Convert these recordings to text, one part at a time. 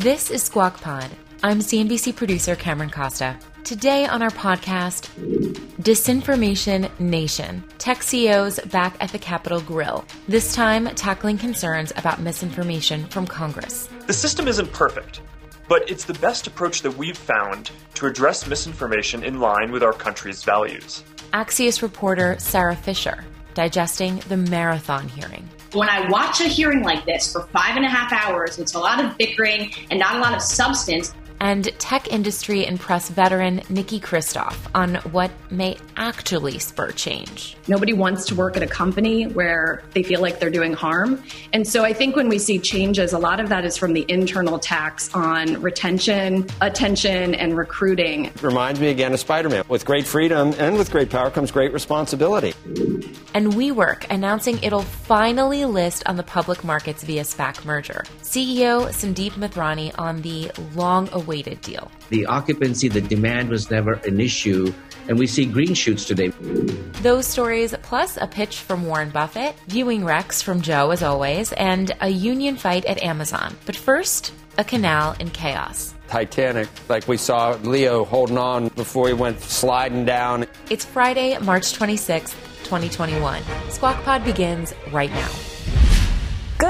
This is Squawk Pod. I'm CNBC producer Cameron Costa. Today on our podcast, Disinformation Nation. Tech CEOs back at the Capitol Grill, this time tackling concerns about misinformation from Congress. The system isn't perfect, but it's the best approach that we've found to address misinformation in line with our country's values. Axios reporter Sara Fischer digesting the marathon hearing. When I watch a hearing like this for five and a half hours, it's a lot of bickering and not a lot of substance and tech industry and press veteran Nikki Christoff on what may actually spur change. Nobody wants to work at a company where they feel like they're doing harm. And so I think when we see changes, a lot of that is from the internal tax on retention, attention, and recruiting. It reminds me again of Spider Man. With great freedom and with great power comes great responsibility. And WeWork announcing it'll finally list on the public markets via SPAC merger. CEO Sandeep Mathrani on the long awaited weighted deal. The occupancy, the demand was never an issue, and we see green shoots today. Those stories, plus a pitch from Warren Buffett, viewing Rex from Joe as always, and a union fight at Amazon. But first, a canal in chaos. Titanic, like we saw Leo holding on before he went sliding down. It's Friday, March 26th, 2021. Squawk Pod begins right now.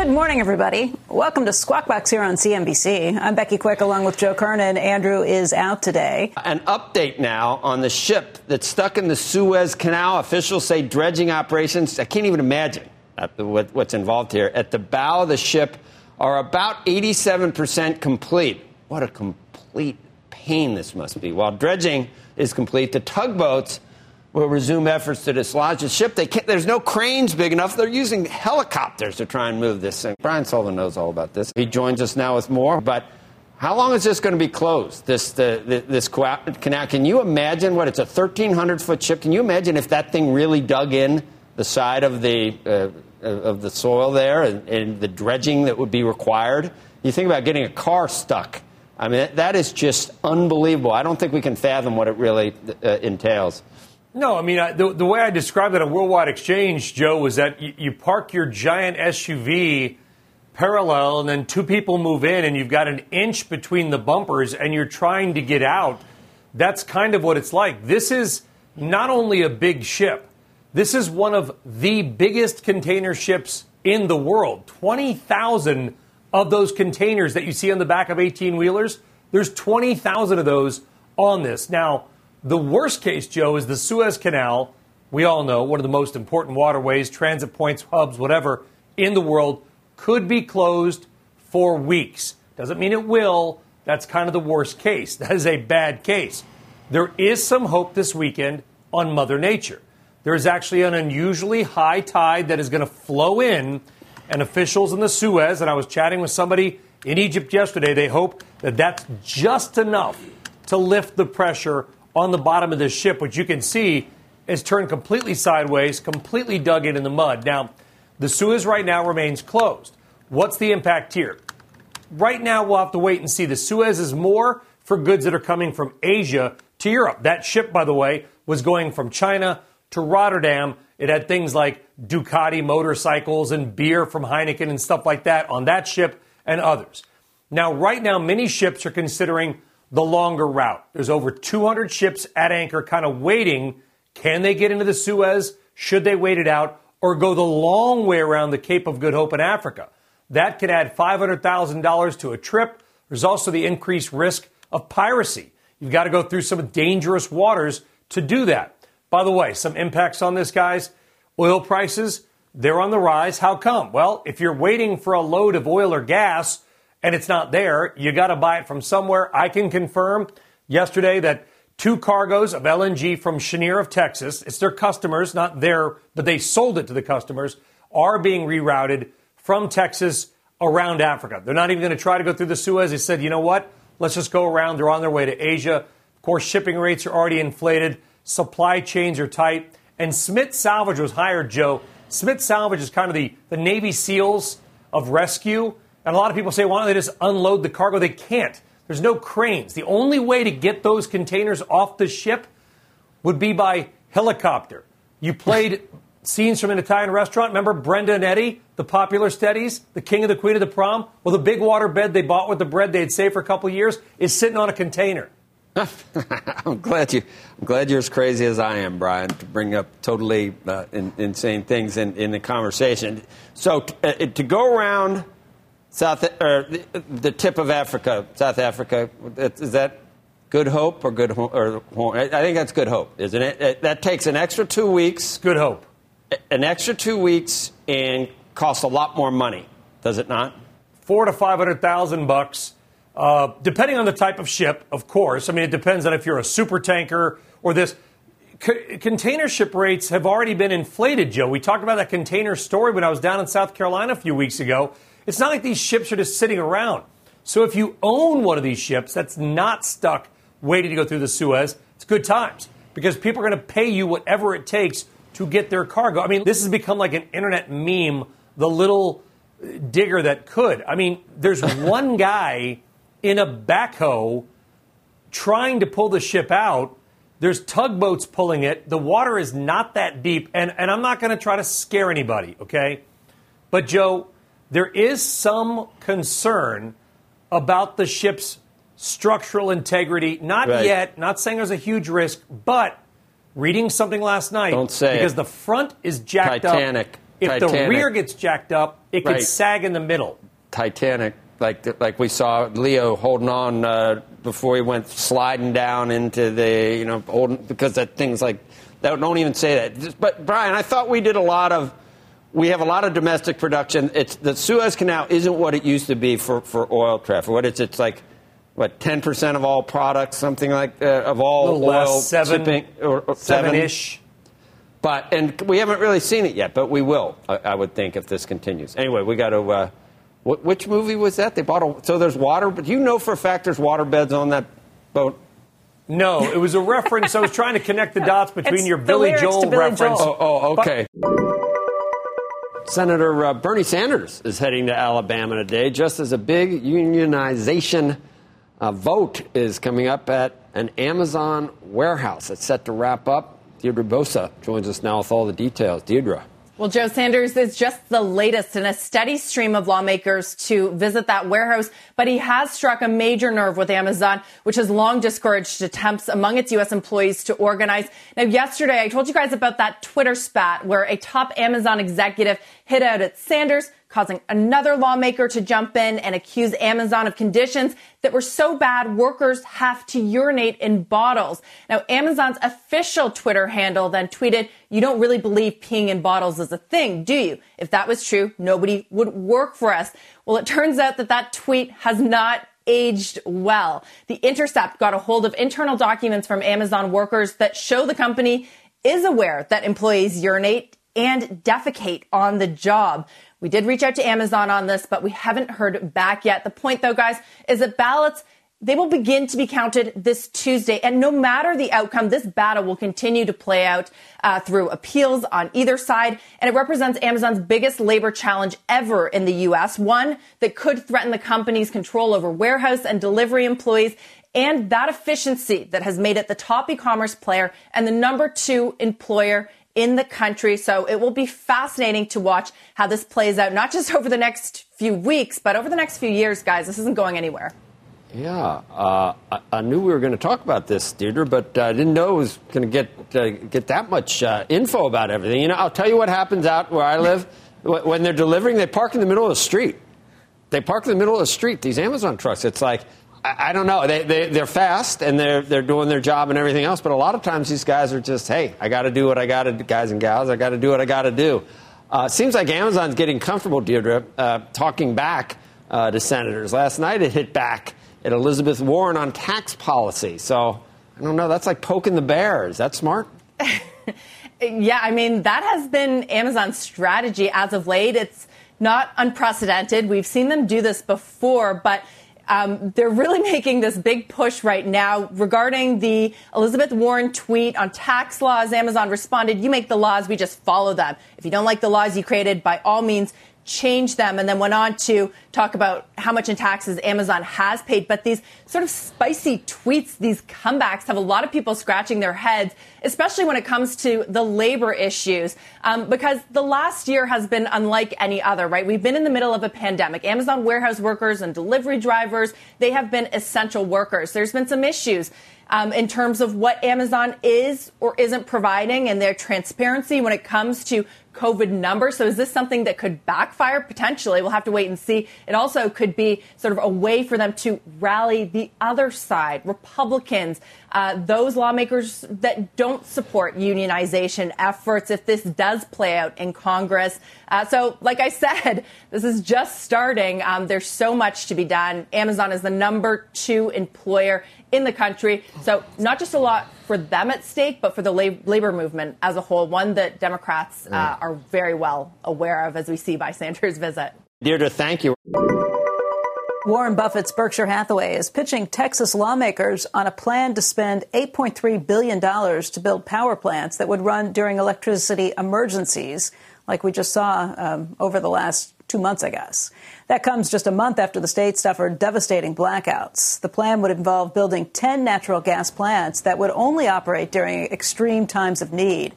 Good morning, everybody. Welcome to Squawk Box here on CNBC. I'm Becky Quick along with Joe Kernan. Andrew is out today. An update now on the ship that's stuck in the Suez Canal. Officials say dredging operations, I can't even imagine what's involved here, at the bow of the ship are about 87% complete. What a complete pain this must be. While dredging is complete, the tugboats will resume efforts to dislodge the ship. there's no cranes big enough. They're using helicopters to try and move this thing. Brian Sullivan knows all about this. He joins us now with more. But how long is this going to be closed? This the, this canal? Can you imagine what it's a 1,300 foot ship? Can you imagine if that thing really dug in the side of the uh, of the soil there and, and the dredging that would be required? You think about getting a car stuck. I mean, that is just unbelievable. I don't think we can fathom what it really uh, entails. No, I mean, I, the, the way I described it on Worldwide Exchange, Joe, was that you, you park your giant SUV parallel and then two people move in and you've got an inch between the bumpers and you're trying to get out. That's kind of what it's like. This is not only a big ship, this is one of the biggest container ships in the world. 20,000 of those containers that you see on the back of 18 wheelers, there's 20,000 of those on this. Now, the worst case, Joe, is the Suez Canal. We all know one of the most important waterways, transit points, hubs, whatever, in the world could be closed for weeks. Doesn't mean it will. That's kind of the worst case. That is a bad case. There is some hope this weekend on Mother Nature. There is actually an unusually high tide that is going to flow in, and officials in the Suez, and I was chatting with somebody in Egypt yesterday, they hope that that's just enough to lift the pressure on the bottom of this ship, which you can see is turned completely sideways, completely dug in in the mud. Now, the Suez right now remains closed. What's the impact here? Right now, we'll have to wait and see. The Suez is more for goods that are coming from Asia to Europe. That ship, by the way, was going from China to Rotterdam. It had things like Ducati motorcycles and beer from Heineken and stuff like that on that ship and others. Now, right now, many ships are considering the longer route. There's over 200 ships at anchor kind of waiting. Can they get into the Suez? Should they wait it out or go the long way around the Cape of Good Hope in Africa? That could add $500,000 to a trip. There's also the increased risk of piracy. You've got to go through some dangerous waters to do that. By the way, some impacts on this, guys. Oil prices, they're on the rise. How come? Well, if you're waiting for a load of oil or gas, and it's not there. You got to buy it from somewhere. I can confirm yesterday that two cargoes of LNG from Cheniere of Texas, it's their customers, not their, but they sold it to the customers, are being rerouted from Texas around Africa. They're not even going to try to go through the Suez. They said, you know what? Let's just go around. They're on their way to Asia. Of course, shipping rates are already inflated. Supply chains are tight. And Smit Salvage was hired, Joe. Smit Salvage is kind of the, the Navy SEALs of rescue. And a lot of people say, why don't they just unload the cargo? They can't. There's no cranes. The only way to get those containers off the ship would be by helicopter. You played scenes from an Italian restaurant. Remember Brenda and Eddie, the popular steadies, the king and the queen of the prom? Well, the big water bed they bought with the bread they had saved for a couple years is sitting on a container. I'm glad you. I'm glad you're as crazy as I am, Brian, to bring up totally uh, in, insane things in, in the conversation. So uh, to go around South or the, the, tip of Africa, South Africa, is that Good Hope or Good or I think that's Good Hope, isn't it? That takes an extra two weeks. Good Hope. An extra two weeks and costs a lot more money, does it not? Four to five hundred thousand bucks uh, depending on the type of ship, of course. I mean, it depends on if you're a super tanker or this. C- container ship rates have already been inflated, Joe. We talked about that container story when I was down in South Carolina a few weeks ago. It's not like these ships are just sitting around. So if you own one of these ships that's not stuck waiting to go through the Suez, it's good times because people are going to pay you whatever it takes to get their cargo. I mean, this has become like an internet meme, the little digger that could. I mean, there's one guy in a backhoe trying to pull the ship out. There's tugboats pulling it. The water is not that deep. And, and I'm not going to try to scare anybody, okay? But, Joe, there is some concern about the ship's structural integrity. Not right. yet, not saying there's a huge risk, but reading something last night. Don't say Because it. the front is jacked Titanic. up. If Titanic. If the rear gets jacked up, it could right. sag in the middle. Titanic like like we saw Leo holding on uh, before he went sliding down into the you know holding because that things like that don't even say that. But Brian, I thought we did a lot of we have a lot of domestic production. It's the Suez Canal isn't what it used to be for, for oil traffic. What it's it's like what ten percent of all products, something like uh, of all oil seven, shipping or, or seven ish. But and we haven't really seen it yet, but we will. I, I would think if this continues. Anyway, we got to. Uh, what, which movie was that? They bought a. So there's water, but you know for a fact there's water beds on that boat. No, it was a reference. I was trying to connect the dots between it's your Billy Joel Billy reference. Joel. Oh, oh, okay. But, Senator uh, Bernie Sanders is heading to Alabama today, just as a big unionization uh, vote is coming up at an Amazon warehouse. It's set to wrap up. Deirdre Bosa joins us now with all the details. Deirdre. Well, Joe Sanders is just the latest in a steady stream of lawmakers to visit that warehouse, but he has struck a major nerve with Amazon, which has long discouraged attempts among its U.S. employees to organize. Now, yesterday, I told you guys about that Twitter spat where a top Amazon executive hit out at Sanders, causing another lawmaker to jump in and accuse Amazon of conditions that were so bad workers have to urinate in bottles. Now, Amazon's official Twitter handle then tweeted, you don't really believe peeing in bottles is a thing, do you? If that was true, nobody would work for us. Well, it turns out that that tweet has not aged well. The Intercept got a hold of internal documents from Amazon workers that show the company is aware that employees urinate and defecate on the job. We did reach out to Amazon on this, but we haven't heard back yet. The point though, guys, is that ballots they will begin to be counted this Tuesday. And no matter the outcome, this battle will continue to play out uh, through appeals on either side. And it represents Amazon's biggest labor challenge ever in the U.S., one that could threaten the company's control over warehouse and delivery employees and that efficiency that has made it the top e-commerce player and the number two employer in the country. So it will be fascinating to watch how this plays out, not just over the next few weeks, but over the next few years, guys. This isn't going anywhere. Yeah, uh, I, I, knew we were going to talk about this, Deirdre, but I uh, didn't know it was going to get uh, get that much uh, info about everything. You know, I'll tell you what happens out where I live. when they're delivering, they park in the middle of the street. They park in the middle of the street. These Amazon trucks. It's like I, don't know. They, they, they're fast and they're, they're doing their job and everything else. But a lot of times these guys are just, hey, I got to do what I got to do, guys and gals. I got to do what I got to do. Uh, seems like Amazon's getting comfortable, Deirdre, uh, talking back uh, to senators. Last night it hit back at Elizabeth Warren on tax policy. So I don't know. That's like poking the bear. Is that smart? yeah, I mean, that has been Amazon's strategy as of late. It's not unprecedented. We've seen them do this before, but um, they're really making this big push right now regarding the Elizabeth Warren tweet on tax laws. Amazon responded, You make the laws, we just follow them. If you don't like the laws you created, by all means, change them and then went on to talk about how much in taxes Amazon has paid. But these sort of spicy tweets, these comebacks have a lot of people scratching their heads, especially when it comes to the labor issues, um, because the last year has been unlike any other, right? We've been in the middle of a pandemic. Amazon warehouse workers and delivery drivers, they have been essential workers. There's been some issues um, in terms of what Amazon is or isn't providing and their transparency when it comes to COVID numbers. So is this something that could backfire potentially? We'll have to wait and see. It also could be sort of a way for them to rally the other side, Republicans, uh, those lawmakers that don't support unionization efforts if this does play out in Congress. Uh, so, like I said, this is just starting. Um, there's so much to be done. Amazon is the number two employer in the country. So, not just a lot for them at stake, but for the lab- labor movement as a whole, one that Democrats uh, are very well aware of, as we see by Sanders' visit. Deirdre, thank you. Warren Buffett's Berkshire Hathaway is pitching Texas lawmakers on a plan to spend $8.3 billion to build power plants that would run during electricity emergencies, like we just saw um, over the last two months, I guess. That comes just a month after the state suffered devastating blackouts. The plan would involve building 10 natural gas plants that would only operate during extreme times of need.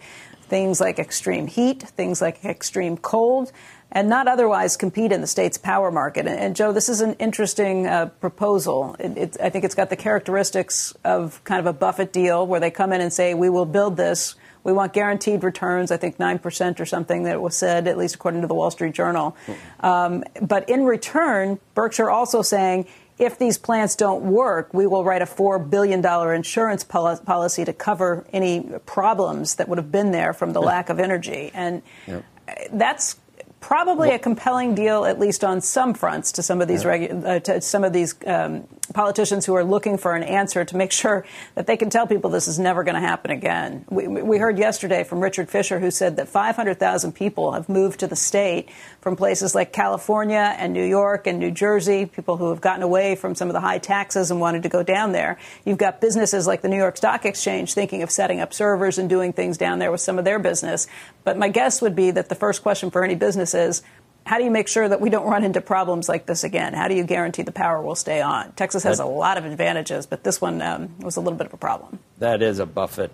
Things like extreme heat, things like extreme cold, and not otherwise compete in the state's power market. And, and Joe, this is an interesting uh, proposal. It, it, I think it's got the characteristics of kind of a Buffett deal where they come in and say, we will build this. We want guaranteed returns, I think 9% or something that was said, at least according to the Wall Street Journal. Um, but in return, Berkshire also saying, if these plants don't work, we will write a $4 billion insurance policy to cover any problems that would have been there from the lack of energy. And yep. that's probably a compelling deal, at least on some fronts, to some of these regu- uh, to some of these um, politicians who are looking for an answer to make sure that they can tell people this is never going to happen again. We, we heard yesterday from Richard Fisher, who said that 500,000 people have moved to the state from places like California and New York and New Jersey, people who have gotten away from some of the high taxes and wanted to go down there. You've got businesses like the New York Stock Exchange thinking of setting up servers and doing things down there with some of their business. But my guess would be that the first question for any business is, how do you make sure that we don't run into problems like this again? How do you guarantee the power will stay on? Texas has a lot of advantages, but this one um, was a little bit of a problem. That is a Buffett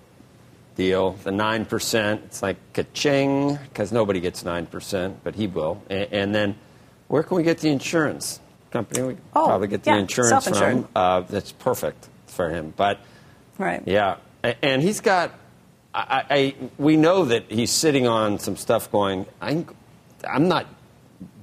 deal. The 9%, it's like ka-ching, because nobody gets 9%, but he will. And, and, then where can we get the insurance company? We oh, probably get the yeah, insurance from. Uh, that's perfect for him. But, right. yeah. And he's got, I, I, we know that he's sitting on some stuff going, I'm, I'm not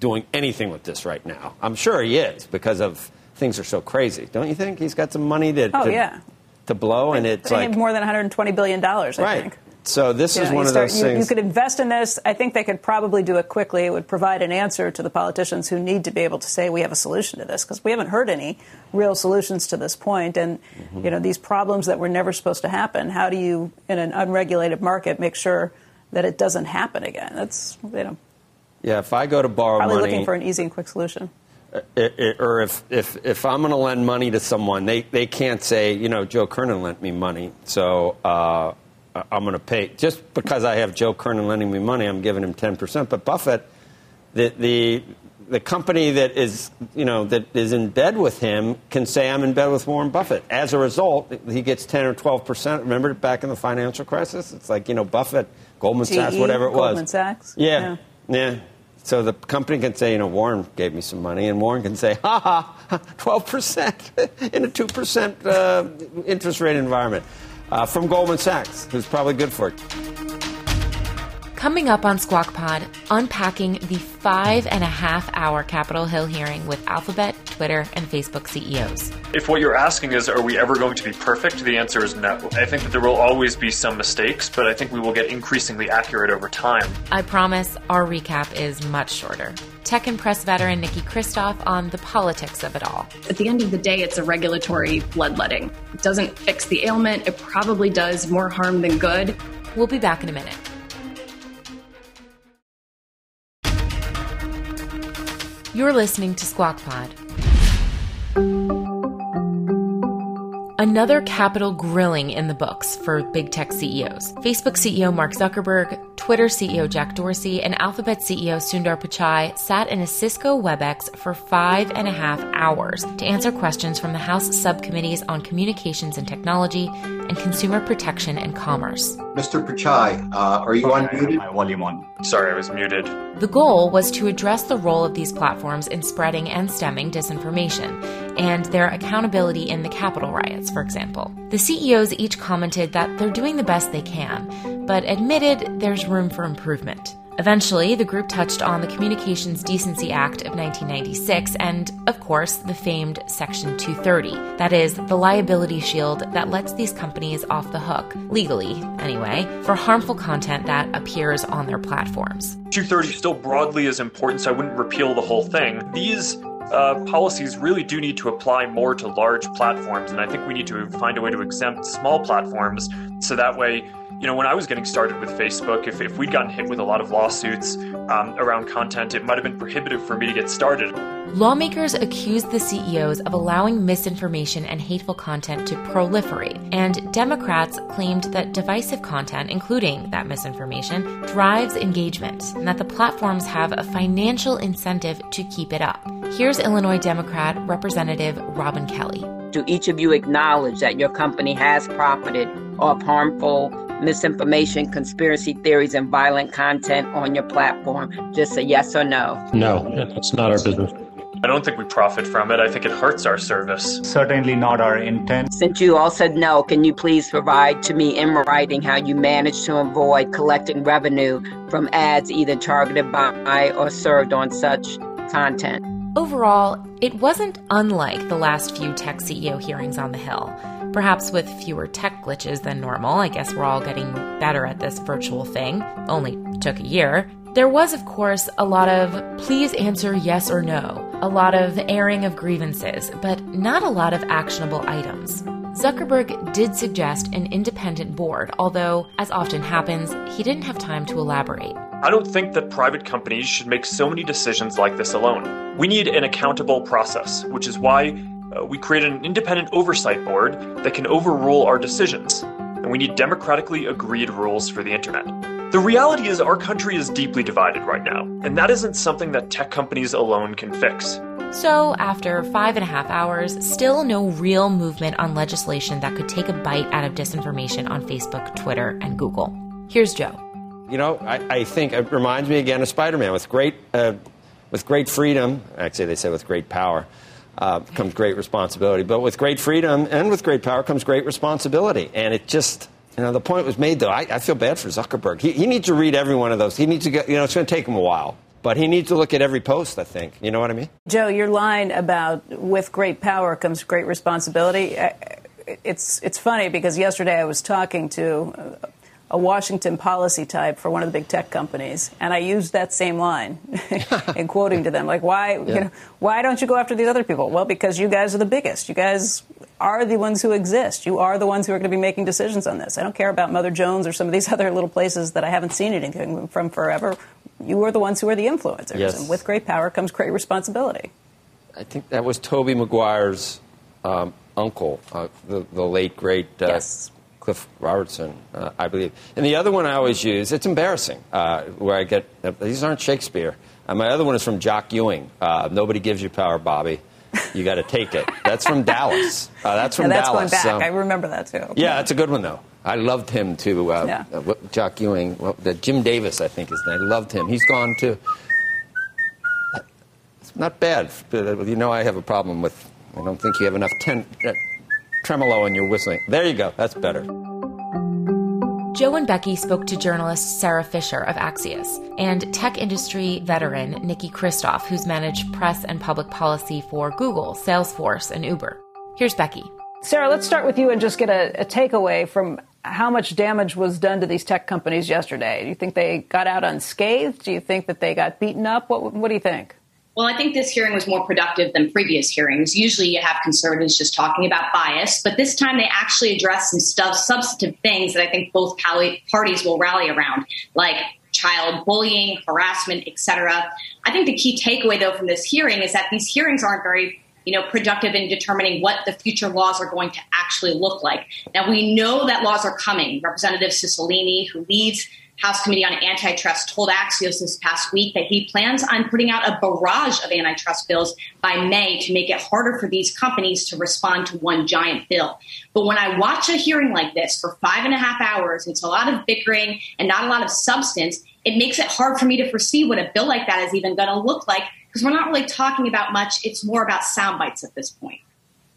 doing anything with this right now. I'm sure he is because of things are so crazy. Don't you think he's got some money to, oh, to, yeah. to blow? and it's like more than 120 billion dollars. I right. think. So this you is one of start, those you, things. You could invest in this. I think they could probably do it quickly. It would provide an answer to the politicians who need to be able to say we have a solution to this because we haven't heard any real solutions to this point. And mm-hmm. you know these problems that were never supposed to happen. How do you, in an unregulated market, make sure that it doesn't happen again? That's you know yeah, if I go to borrow Probably money, looking for an easy and quick solution. It, uh, it, or if, if, if I'm going to lend money to someone, they, they can't say, you know, Joe Kernan lent me money, so uh, I'm going to pay. Just because I have Joe Kernan lending me money, I'm giving him 10%. But Buffett, the, the, the company that is, you know, that is in bed with him can say, I'm in bed with Warren Buffett. As a result, he gets 10 or 12%. Remember back in the financial crisis? It's like, you know, Buffett, Goldman GE, Sachs, whatever it was. Goldman Sachs? yeah. yeah. yeah. So the company can say, you know, Warren gave me some money, and Warren can say, ha ha, 12% in a 2% uh, interest rate environment uh, from Goldman Sachs, who's probably good for it. Coming up on Squawk Pod, unpacking the five and a half hour Capitol Hill hearing with Alphabet, Twitter, and Facebook CEOs. If what you're asking is, are we ever going to be perfect? The answer is no. I think that there will always be some mistakes, but I think we will get increasingly accurate over time. I promise our recap is much shorter. Tech and press veteran Nikki Christoff on the politics of it all. At the end of the day, it's a regulatory bloodletting. It doesn't fix the ailment, it probably does more harm than good. We'll be back in a minute. You're listening to Squawk Pod. Another capital grilling in the books for big tech CEOs. Facebook CEO Mark Zuckerberg, Twitter CEO Jack Dorsey, and Alphabet CEO Sundar Pichai sat in a Cisco WebEx for five and a half hours to answer questions from the House subcommittees on communications and technology and consumer protection and commerce. Mr. Pichai, uh, are you unmuted? My volume on. Sorry, I was muted. The goal was to address the role of these platforms in spreading and stemming disinformation and their accountability in the Capitol riots, for example. The CEOs each commented that they're doing the best they can, but admitted there's room for improvement. Eventually, the group touched on the Communications Decency Act of 1996 and, of course, the famed Section 230. That is, the liability shield that lets these companies off the hook, legally anyway, for harmful content that appears on their platforms. 230 still broadly is important, so I wouldn't repeal the whole thing. These uh, policies really do need to apply more to large platforms, and I think we need to find a way to exempt small platforms so that way you know, when I was getting started with Facebook, if, if we'd gotten hit with a lot of lawsuits um, around content, it might have been prohibitive for me to get started. Lawmakers accused the CEOs of allowing misinformation and hateful content to proliferate, and Democrats claimed that divisive content, including that misinformation, drives engagement, and that the platforms have a financial incentive to keep it up. Here's Illinois Democrat Representative Robin Kelly. Do each of you acknowledge that your company has profited off harmful misinformation, conspiracy theories, and violent content on your platform? Just a yes or no. No, it's not our business. I don't think we profit from it. I think it hurts our service. Certainly not our intent. Since you all said no, can you please provide to me in writing how you managed to avoid collecting revenue from ads either targeted by or served on such content? Overall, it wasn't unlike the last few tech CEO hearings on the Hill perhaps with fewer tech glitches than normal. I guess we're all getting better at this virtual thing. Only took a year. There was, of course, a lot of please answer yes or no, a lot of airing of grievances, but not a lot of actionable items. Zuckerberg did suggest an independent board, although, as often happens, he didn't have time to elaborate. I don't think that private companies should make so many decisions like this alone. We need an accountable process, which is why uh, we created an independent oversight board that can overrule our decisions, and we need democratically agreed rules for the internet. The reality is, our country is deeply divided right now, and that isn't something that tech companies alone can fix. So, after five and a half hours, still no real movement on legislation that could take a bite out of disinformation on Facebook, Twitter, and Google. Here's Joe. You know, I, I think it reminds me again of Spider Man with great, uh, with great freedom. Actually, they say with great power uh, comes great responsibility. But with great freedom and with great power comes great responsibility. And it just, you know, the point was made, though. I, I feel bad for Zuckerberg. He, he, needs to read every one of those. He needs to get, you know, it's going to take him a while. But he needs to look at every post, I think. You know what I mean? Joe, your line about with great power comes great responsibility. Uh, it's, it's funny because yesterday I was talking to a Washington policy type for one of the big tech companies, and I used that same line in quoting to them, like, "Why, yeah. you know, why don't you go after these other people?" Well, because you guys are the biggest. You guys are the ones who exist. You are the ones who are going to be making decisions on this. I don't care about Mother Jones or some of these other little places that I haven't seen anything from forever. You are the ones who are the influencers, yes. and with great power comes great responsibility. I think that was Tobey Maguire's um, uncle, uh, the, the, late great. Uh, yes Cliff Robertson, uh, I believe. And the other one I always use, it's embarrassing, uh, where I get, uh, these aren't Shakespeare. Uh, my other one is from Jock Ewing. Uh, Nobody gives you power, Bobby. You got to take it. That's from Dallas. Uh, that's from yeah, that's Dallas. That's going back. So. I remember that too. Yeah, that's a good one though. I loved him too. yeah. Jock Ewing, well, Jim Davis, I think is. name. I loved him. He's gone too. It's not bad. You know, I have a problem with. I don't think you have enough ten, tremolo and you're whistling. There you go. That's better. Joe and Becky spoke to journalist Sara Fischer of Axios and tech industry veteran Nikki Christoff, who's managed press and public policy for Google, Salesforce, and Uber. Here's Becky. Sarah, let's start with you and just get a, a takeaway from how much damage was done to these tech companies yesterday. Do you think they got out unscathed? Do you think that they got beaten up? What, what do you think? Well, I think this hearing was more productive than previous hearings. Usually you have conservatives just talking about bias, but this time they actually addressed some stuff, substantive things that I think both parties will rally around, like child bullying, harassment, etc. I think the key takeaway, though, from this hearing is that these hearings aren't very you know, productive in determining what the future laws are going to actually look like. Now, we know that laws are coming. Representative Cicilline, who leads House Committee on Antitrust told Axios this past week that he plans on putting out a barrage of antitrust bills by May to make it harder for these companies to respond to one giant bill. But when I watch a hearing like this for five and a half hours, it's a lot of bickering and not a lot of substance. It makes it hard for me to foresee what a bill like that is even going to look like because we're not really talking about much. It's more about sound bites at this point.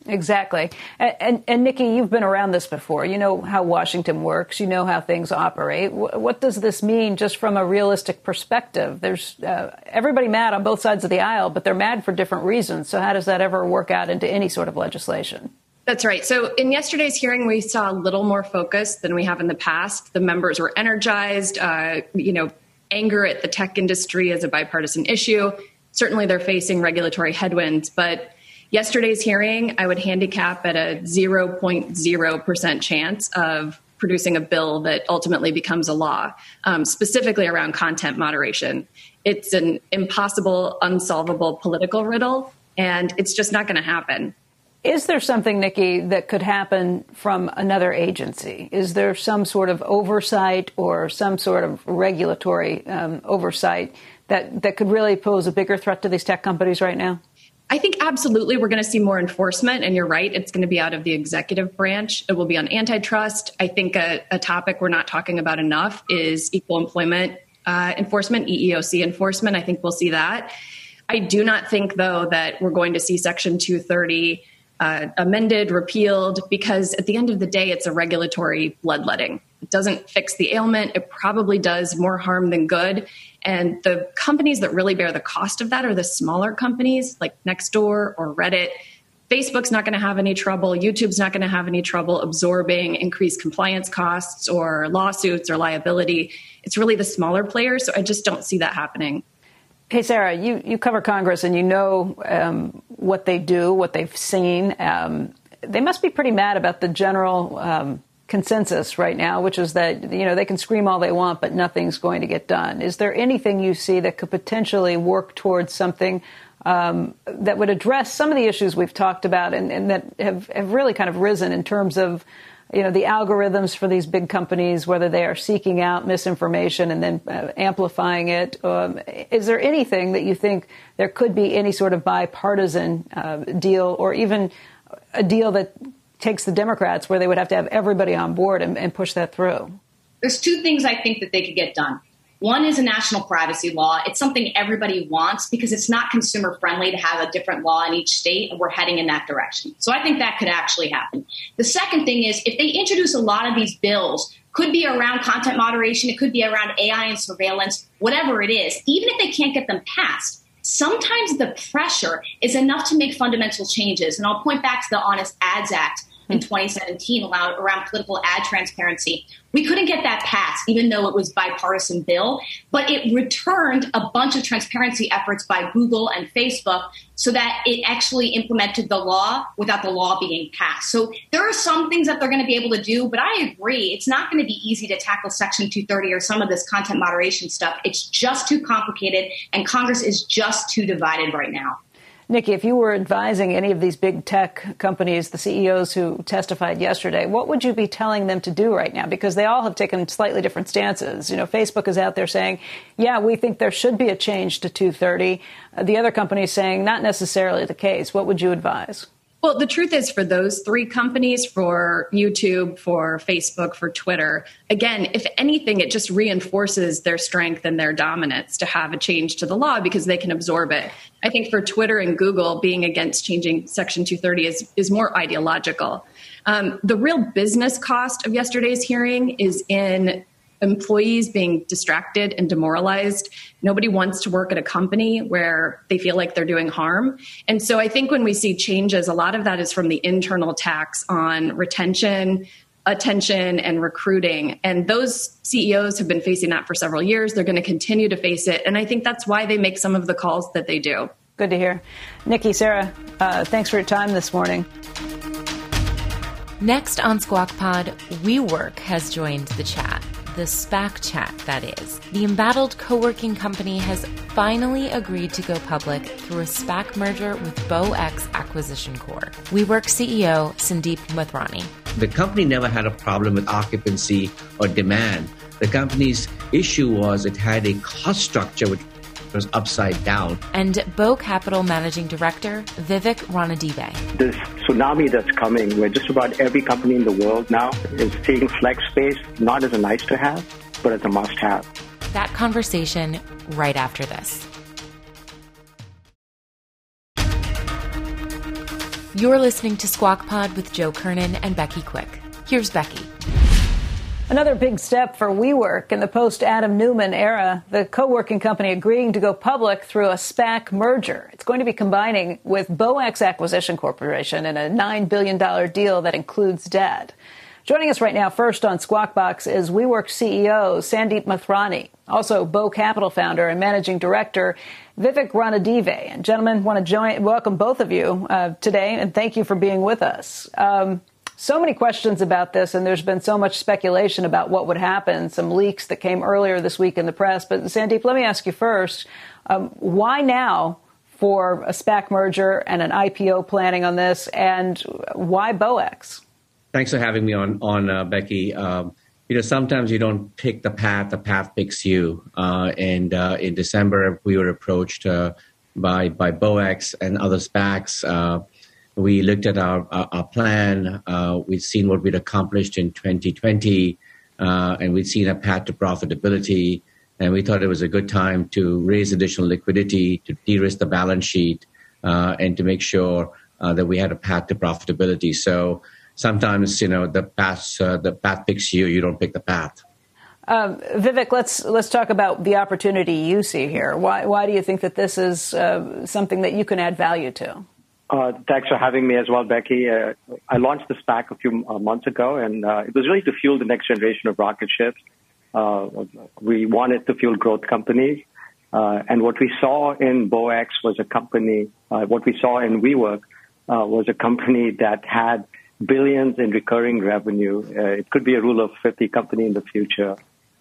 Exactly. And, and, and, Nikki, you've been around this before. You know how Washington works. You know how things operate. what does this mean just from a realistic perspective? There's uh, everybody mad on both sides of the aisle, but they're mad for different reasons. So how does that ever work out into any sort of legislation? That's right. So in yesterday's hearing, we saw a little more focus than we have in the past. The members were energized. Uh, you know, anger at the tech industry as a bipartisan issue. Certainly, they're facing regulatory headwinds, but Yesterday's hearing, I would handicap at a 0.0% chance of producing a bill that ultimately becomes a law, um, specifically around content moderation. It's an impossible, unsolvable political riddle, and it's just not going to happen. Is there something, Nikki, that could happen from another agency? Is there some sort of oversight or some sort of regulatory um, oversight that, that could really pose a bigger threat to these tech companies right now? I think absolutely we're going to see more enforcement. And you're right, it's going to be out of the executive branch. It will be on antitrust. I think a, a topic we're not talking about enough is equal employment uh, enforcement, EEOC enforcement. I think we'll see that. I do not think, though, that we're going to see Section 230 uh, amended, repealed, because at the end of the day, it's a regulatory bloodletting. It doesn't fix the ailment. It probably does more harm than good. And the companies that really bear the cost of that are the smaller companies like Nextdoor or Reddit. Facebook's not going to have any trouble. YouTube's not going to have any trouble absorbing increased compliance costs or lawsuits or liability. It's really the smaller players. So I just don't see that happening. Hey, Sarah, you, you cover Congress and you know um, what they do, what they've seen. Um, they must be pretty mad about the general um, consensus right now, which is that you know they can scream all they want, but nothing's going to get done. Is there anything you see that could potentially work towards something um, that would address some of the issues we've talked about and, and, that have, have really kind of risen in terms of you know the algorithms for these big companies, whether they are seeking out misinformation and then uh, amplifying it? Um, is there anything that you think there could be any sort of bipartisan uh, deal, or even a deal that takes the Democrats, where they would have to have everybody on board and, and push that through? There's two things I think that they could get done. One is a national privacy law. It's something everybody wants because it's not consumer friendly to have a different law in each state, and we're heading in that direction. So I think that could actually happen. The second thing is if they introduce a lot of these bills, could be around content moderation, it could be around AI and surveillance, whatever it is, even if they can't get them passed, sometimes the pressure is enough to make fundamental changes. And I'll point back to the Honest Ads Act in hmm. 2017 allowed around political ad transparency. We couldn't get that passed, even though it was bipartisan bill, but it returned a bunch of transparency efforts by Google and Facebook so that it actually implemented the law without the law being passed. So there are some things that they're going to be able to do, but I agree, it's not going to be easy to tackle Section 230 or some of this content moderation stuff. It's just too complicated, and Congress is just too divided right now. Nikki, if you were advising any of these big tech companies, the CEOs who testified yesterday, what would you be telling them to do right now? Because they all have taken slightly different stances. You know, Facebook is out there saying, yeah, we think there should be a change to 230. Uh, the other company is saying, not necessarily the case. What would you advise? Well, the truth is, for those three companies, for YouTube, for Facebook, for Twitter, again, if anything, it just reinforces their strength and their dominance to have a change to the law because they can absorb it. I think for Twitter and Google, being against changing Section 230 is, is more ideological. Um, the real business cost of yesterday's hearing is in employees being distracted and demoralized. Nobody wants to work at a company where they feel like they're doing harm. And so I think when we see changes, a lot of that is from the internal tax on retention, attention, and recruiting. And those CEOs have been facing that for several years. They're going to continue to face it. And I think that's why they make some of the calls that they do. Good to hear. Nikki, Sarah, uh, thanks for your time this morning. Next on Squawk Pod, WeWork has joined the chat the SPAC chat, that is. The embattled co working company has finally agreed to go public through a SPAC merger with BowX Acquisition Corp. WeWork CEO Sandeep Mathrani. The company never had a problem with occupancy or demand. The company's issue was it had a cost structure which was upside down. And Bow Capital Managing Director Vivek Ranadive. This tsunami that's coming, where just about every company in the world now is seeing flex space not as a nice to have, but as a must have. That conversation right after this. You're listening to Squawk Pod with Joe Kernan and Becky Quick. Here's Becky. Another big step for WeWork in the post Adam Neumann era, the co working company agreeing to go public through a SPAC merger. It's going to be combining with BowX Acquisition Corporation in a $9 billion deal that includes debt. Joining us right now, first on Squawk Box, is WeWork CEO Sandeep Mathrani, also Bow Capital founder and managing director Vivek Ranadive. And gentlemen, want to join, welcome both of you uh, today, and thank you for being with us. Um, so many questions about this, and there's been so much speculation about what would happen, some leaks that came earlier this week in the press. But Sandeep, let me ask you first um, why now for a SPAC merger and an IPO planning on this, and why BowX? Thanks for having me on, on uh, Becky. Um, you know, sometimes you don't pick the path, the path picks you. Uh, and uh, in December, we were approached uh, by, by BowX and other SPACs uh, we looked at our, our, our plan. Uh, we'd seen what we'd accomplished in 2020, uh, and we'd seen a path to profitability. And we thought it was a good time to raise additional liquidity, to de risk the balance sheet, uh, and to make sure uh, that we had a path to profitability. So sometimes, you know, the path, uh, the path picks you, you don't pick the path. Um, Vivek, let's let's talk about the opportunity you see here. Why why do you think that this is uh, something that you can add value to? Uh, thanks for having me as well, Becky. Uh, I launched the SPAC a few uh, months ago, and uh, it was really to fuel the next generation of rocket ships. Uh, we wanted to fuel growth companies. Uh, and what we saw in BowX was a company, what we saw in WeWork was a company that had billions in recurring revenue. it could be a rule of 50 company in the future.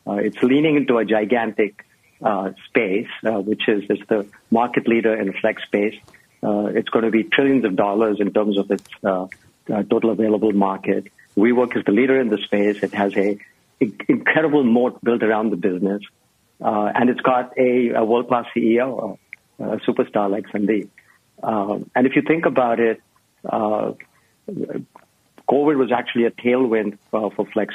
it's leaning into a gigantic space, which is, is the market leader in flex space. Uh, it's going to be trillions of dollars in terms of its uh, uh, total available market. WeWork is the leader in the space. It has a, incredible moat built around the business, uh, and it's got a, a world-class CEO, a superstar like Sandeep. Um, and if you think about it, uh, COVID was actually a tailwind for, for flex.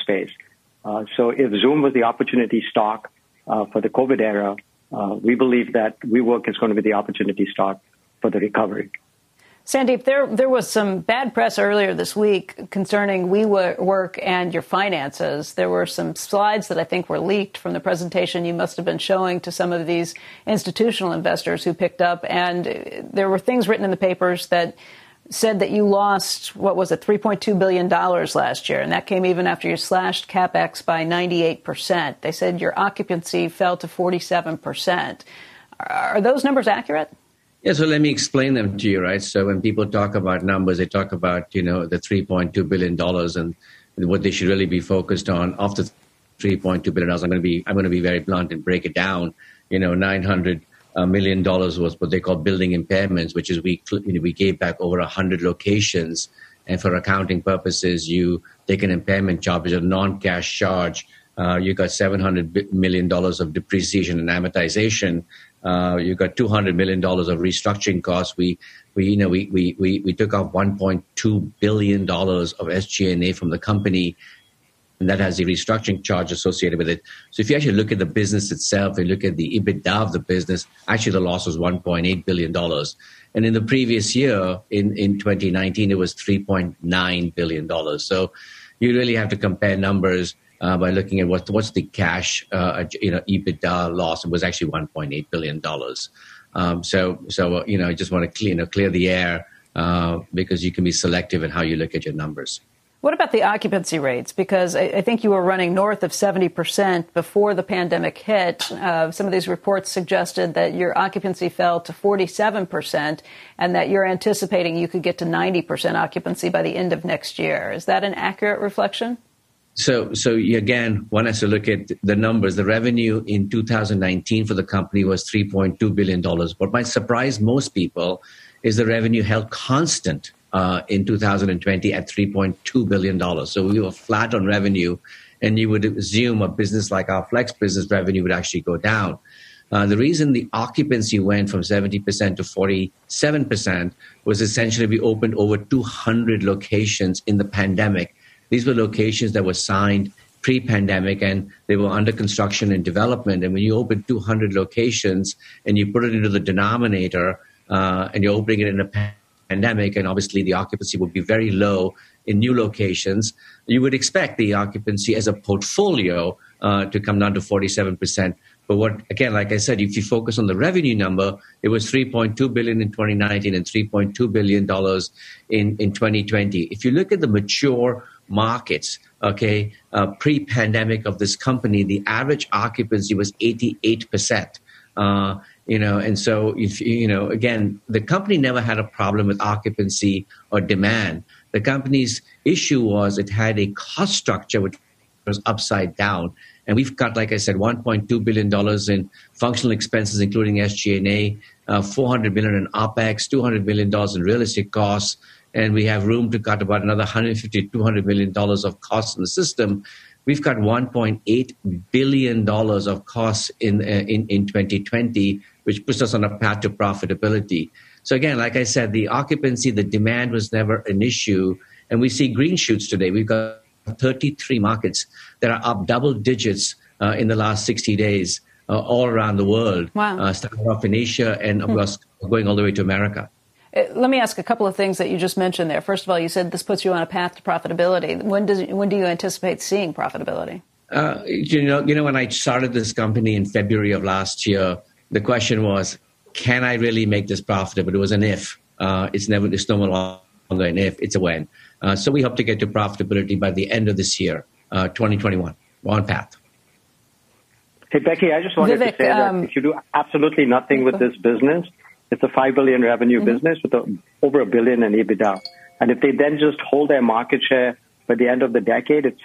Uh, so if Zoom was the opportunity stock uh, for the COVID era, we believe that WeWork is going to be the opportunity stock for the recovery. Sandeep, there there was some bad press earlier this week concerning WeWork and your finances. There were some slides that I think were leaked from the presentation you must have been showing to some of these institutional investors who picked up, and there were things written in the papers that said that you lost what was it, 3.2 billion dollars last year, and that came even after you slashed capex by 98 percent. They said your occupancy fell to 47 percent. Are those numbers accurate? Yeah, so let me explain them to you, right? So when people talk about numbers, they talk about, you know, the $3.2 billion and what they should really be focused on. The $3.2 billion, I'm going to be, I'm going to be very blunt and break it down. You know, 900 uh, million dollars was what they call building impairments, which is we, you know, we gave back over 100 locations. And for accounting purposes, you take an impairment charge, which is a non-cash charge. Uh, you got $700 million of depreciation and amortization uh, you got two hundred million dollars of restructuring costs. We we you know we we we, we took off one point two billion dollars of SG&A from the company, and that has the restructuring charge associated with it. So if you actually look at the business itself and look at the EBITDA of the business, actually the loss was one point eight billion dollars. And in the previous year, in, in 2019, it was $3.9 billion. So you really have to compare numbers uh, by looking at what, what's the cash, uh, you know, EBITDA loss. It was actually 1.8 billion dollars. Um, so, so uh, you know, I just want to clear, you know, clear the air uh, because you can be selective in how you look at your numbers. What about the occupancy rates? Because I, I think you were running north of 70% before the pandemic hit. Uh, some of these reports suggested that your occupancy fell to 47% and that you're anticipating you could get to 90% occupancy by the end of next year. Is that an accurate reflection? So, so again, one has to look at the numbers. The revenue in 2019 for the company was 3.2 billion dollars. What might surprise most people is the revenue held constant uh, in 2020 at 3.2 billion dollars. So we were flat on revenue, and you would assume a business like our Flex business revenue would actually go down. Uh, the reason the occupancy went from 70% to 47% was essentially we opened over 200 locations in the pandemic these were locations that were signed pre-pandemic and they were under construction and development. And when you open 200 locations and you put it into the denominator uh, and you're opening it in a pandemic, and obviously the occupancy would be very low in new locations, you would expect the occupancy as a portfolio uh, to come down to 47%. But what again, like I said, if you focus on the revenue number, it was 3.2 billion in 2019 and 3.2 billion dollars in in 2020. If you look at the mature markets, okay, uh, pre-pandemic of this company, the average occupancy was 88%. Uh, you know, and so if you know, again, the company never had a problem with occupancy or demand. The company's issue was it had a cost structure which was upside down. And we've got, like I said, $1.2 billion in functional expenses, including SG&A, uh, 400 million in OPEX, $200 million in real estate costs, and we have room to cut about another 150 200 million dollars of costs in the system. We've got 1.8 billion dollars of costs in, uh, in in 2020 which puts us on a path to profitability. So again like i said the occupancy the demand was never an issue and we see green shoots today. We've got 33 markets that are up double digits uh, in the last 60 days uh, all around the world. Wow. Uh, starting off in asia and of course going all the way to america let me ask a couple of things that you just mentioned there. First of all, you said this puts you on a path to profitability. When does when do you anticipate seeing profitability? Uh, you know, you know, when I started this company in February of last year, the question was, can I really make this profitable? It was an if. Uh, it's never. It's no longer an if. It's a when. Uh, so we hope to get to profitability by the end of this year, uh, 2021. We're on path. Hey Becky, I just wanted Vivek, to say um, that if you do absolutely nothing with this business, it's a five billion revenue mm-hmm. business with a, over a billion in EBITDA. And if they then just hold their market share by the end of the decade, it's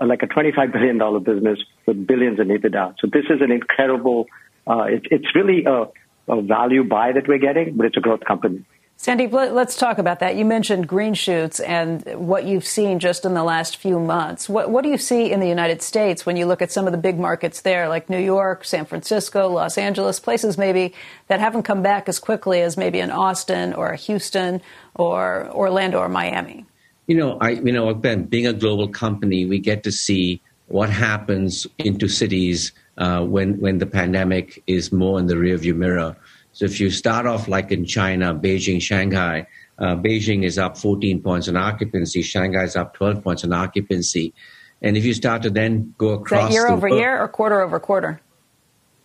like a $25 billion business with billions in EBITDA. So this is an incredible, uh, it, it's really a, a value buy that we're getting, but it's a growth company. Sandeep, let's talk about that. You mentioned green shoots and what you've seen just in the last few months. What, what, do you see in the United States when you look at some of the big markets there, like New York, San Francisco, Los Angeles, places maybe that haven't come back as quickly as maybe in Austin or Houston or Orlando or Miami? You know, I, you know, Ben, being a global company, we get to see what happens into cities uh, when when the pandemic is more in the rearview mirror. So if you start off like in China, Beijing, Shanghai, uh, Beijing is up 14 points in occupancy, Shanghai is up 12 points in occupancy. And if you start to then go across. year over world, year or quarter over quarter?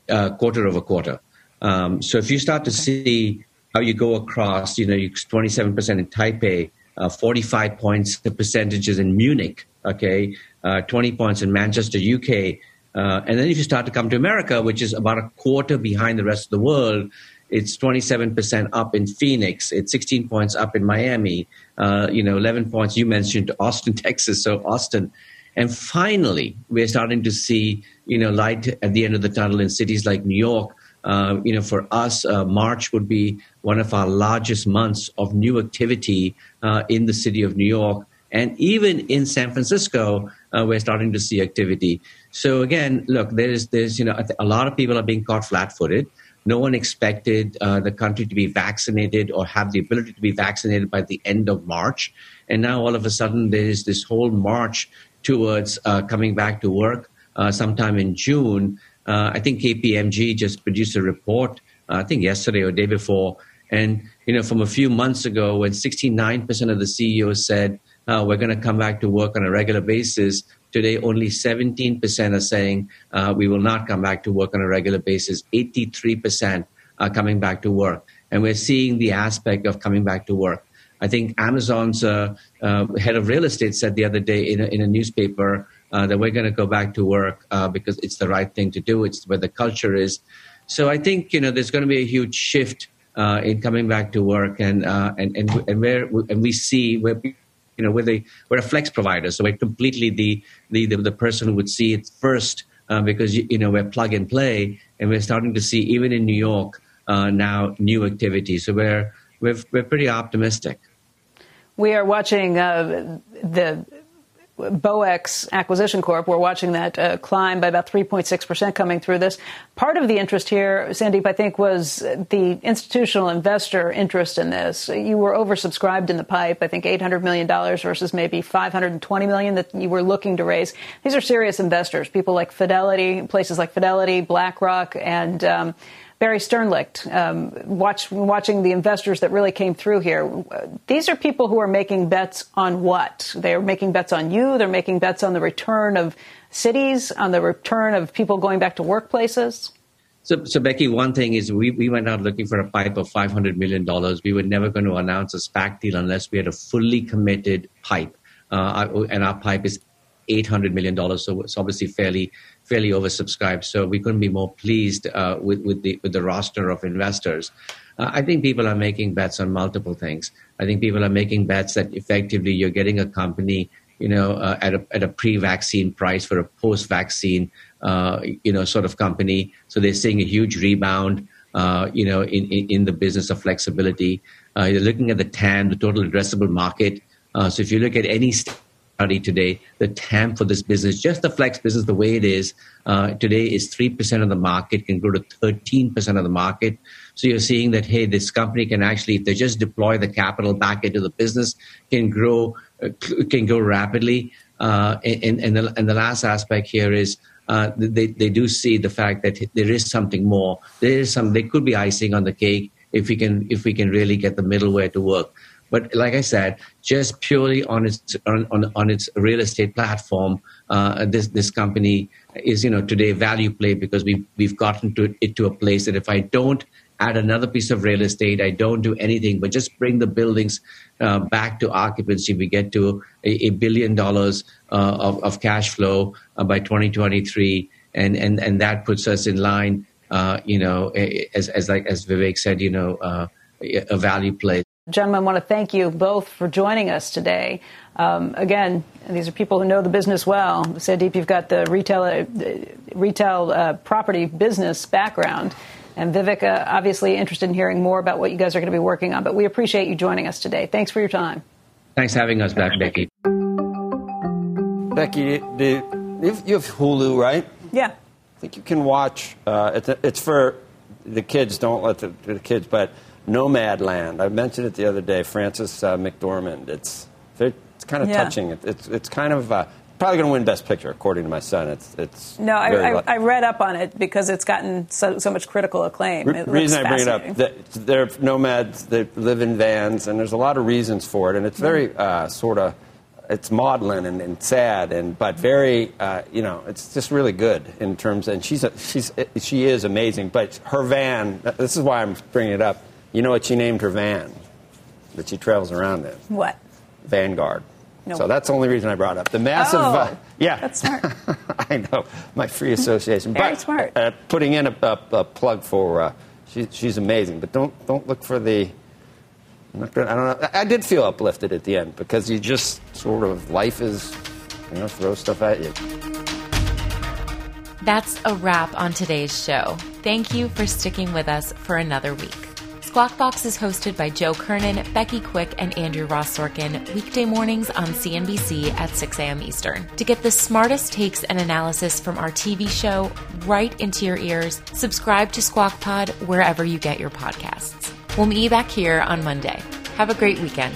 Uh, quarter over quarter. Um, so if you start to see how you go across, you know, 27% in Taipei, uh, 45 points, the percentages in Munich, okay, uh, 20 points in Manchester, UK. Uh, and then if you start to come to America, which is about a quarter behind the rest of the world, it's 27% up in Phoenix. It's 16 points up in Miami. Uh, you know, 11 points you mentioned Austin, Texas. So Austin. And finally, we're starting to see, you know, light at the end of the tunnel in cities like New York. Uh, you know, for us, uh, March would be one of our largest months of new activity uh, in the city of New York. And even in San Francisco, uh, we're starting to see activity. So again, look, there's, there's, you know, a lot of people are being caught flat-footed. No one expected uh, the country to be vaccinated or have the ability to be vaccinated by the end of March. And now all of a sudden there is this whole march towards uh, coming back to work uh, sometime in June. Uh, I think KPMG just produced a report, uh, I think yesterday or day before. And, you know, from a few months ago when 69% of the CEOs said, uh, we're going to come back to work on a regular basis. Today, only 17% are saying uh, we will not come back to work on a regular basis. 83% are coming back to work. And we're seeing the aspect of coming back to work. I think Amazon's uh, uh, head of real estate said the other day in a, in a newspaper uh, that we're going to go back to work uh, because it's the right thing to do. It's where the culture is. So I think you know there's going to be a huge shift uh, in coming back to work, and and and and where and we see where you know, we're, we're a flex provider, so we're completely the, the, the, the person who would see it first uh, because, you, you, know, we're plug and play, and we're starting to see, even in New York, uh, now new activity. So we're, we're, we're pretty optimistic. We are watching uh, the BowX Acquisition Corp. We're watching that uh, climb by about 3.6% coming through this. Part of the interest here, Sandeep, I think, was the institutional investor interest in this. You were oversubscribed in the pipe, I think $800 million versus maybe $520 million that you were looking to raise. These are serious investors, people like Fidelity, places like Fidelity, BlackRock, and um, Barry Sternlicht, um, watch, watching the investors that really came through here. These are people who are making bets on what? They are making bets on you. They're making bets on the return of cities, on the return of people going back to workplaces. So, so Becky, one thing is we, we went out looking for a pipe of $500 million. We were never going to announce a SPAC deal unless we had a fully committed pipe. Uh, and our pipe is $800 million, so it's obviously fairly fairly oversubscribed. So we couldn't be more pleased uh, with, with, the, with the roster of investors. Uh, I think people are making bets on multiple things. I think people are making bets that effectively you're getting a company, you know, uh, at a at a pre-vaccine price for a post-vaccine, uh, you know, sort of company. So they're seeing a huge rebound, uh, you know, in, in, in the business of flexibility. Uh, you're looking at the TAM, the total addressable market. so if you look at any st- today, the TAM for this business, just the flex business, the way it is uh, today, is 3% of the market, can grow to 13% of the market. So you're seeing that, hey, this company can actually, if they just deploy the capital back into the business, can grow, uh, can grow rapidly. Uh, and, and, the, and the last aspect here is uh, they, they do see the fact that there is something more. There is some, there could be icing on the cake if we can, if we can really get the middleware to work. But like I said, just purely on its on, on, on its real estate platform, uh, this this company is you know today value play because we we've gotten to it to a place that if I don't add another piece of real estate, I don't do anything but just bring the buildings uh, back to occupancy, we get to a, a billion dollars uh, of, of cash flow uh, by 2023, and and and that puts us in line. Uh, you know, as as like as Vivek said, you know, uh, a value play. Gentlemen, I want to thank you both for joining us today. Um, again, these are people who know the business well. Sandeep, you've got the retail, uh, retail uh, property business background. And Vivek, uh, obviously interested in hearing more about what you guys are going to be working on. But we appreciate you joining us today. Thanks for your time. Thanks for having us back, Becky. Becky, do, you have Hulu, right? Yeah. I think you can watch. Uh, it's, it's, for the kids. Don't let the, the kids, but Nomadland. I mentioned it the other day. Frances uh, McDormand. It's it's kind of yeah. touching. It, it's it's kind of uh, probably going to win Best Picture, according to my son. It's it's no. I, I, I, read up on it because it's gotten so, so much critical acclaim. Re- reason I bring it up, they're nomads. They live in vans, and there's a lot of reasons for it. And it's very uh, sort of it's maudlin and, and, sad, and but very uh, you know it's just really good in terms. And she's a, she's she is amazing. But her van. This is why I'm bringing it up you know what she named her van that she travels around in? What? Vanguard. No. So that's the only reason I brought up the massive. Oh, uh, yeah, that's smart. I know my free association. Very but, smart. Uh, putting in a, a, a plug for uh, she, she's amazing, but don't don't look for the. Gonna, I don't know. I did feel uplifted at the end because you just sort of life is, you know, throw stuff at you. That's a wrap on today's show. Thank you for sticking with us for another week. Squawk Box is hosted by Joe Kernan, Becky Quick, and Andrew Ross Sorkin, weekday mornings on CNBC at 6 a.m. Eastern. To get the smartest takes and analysis from our TV show right into your ears, subscribe to Squawk Pod wherever you get your podcasts. We'll meet you back here on Monday. Have a great weekend.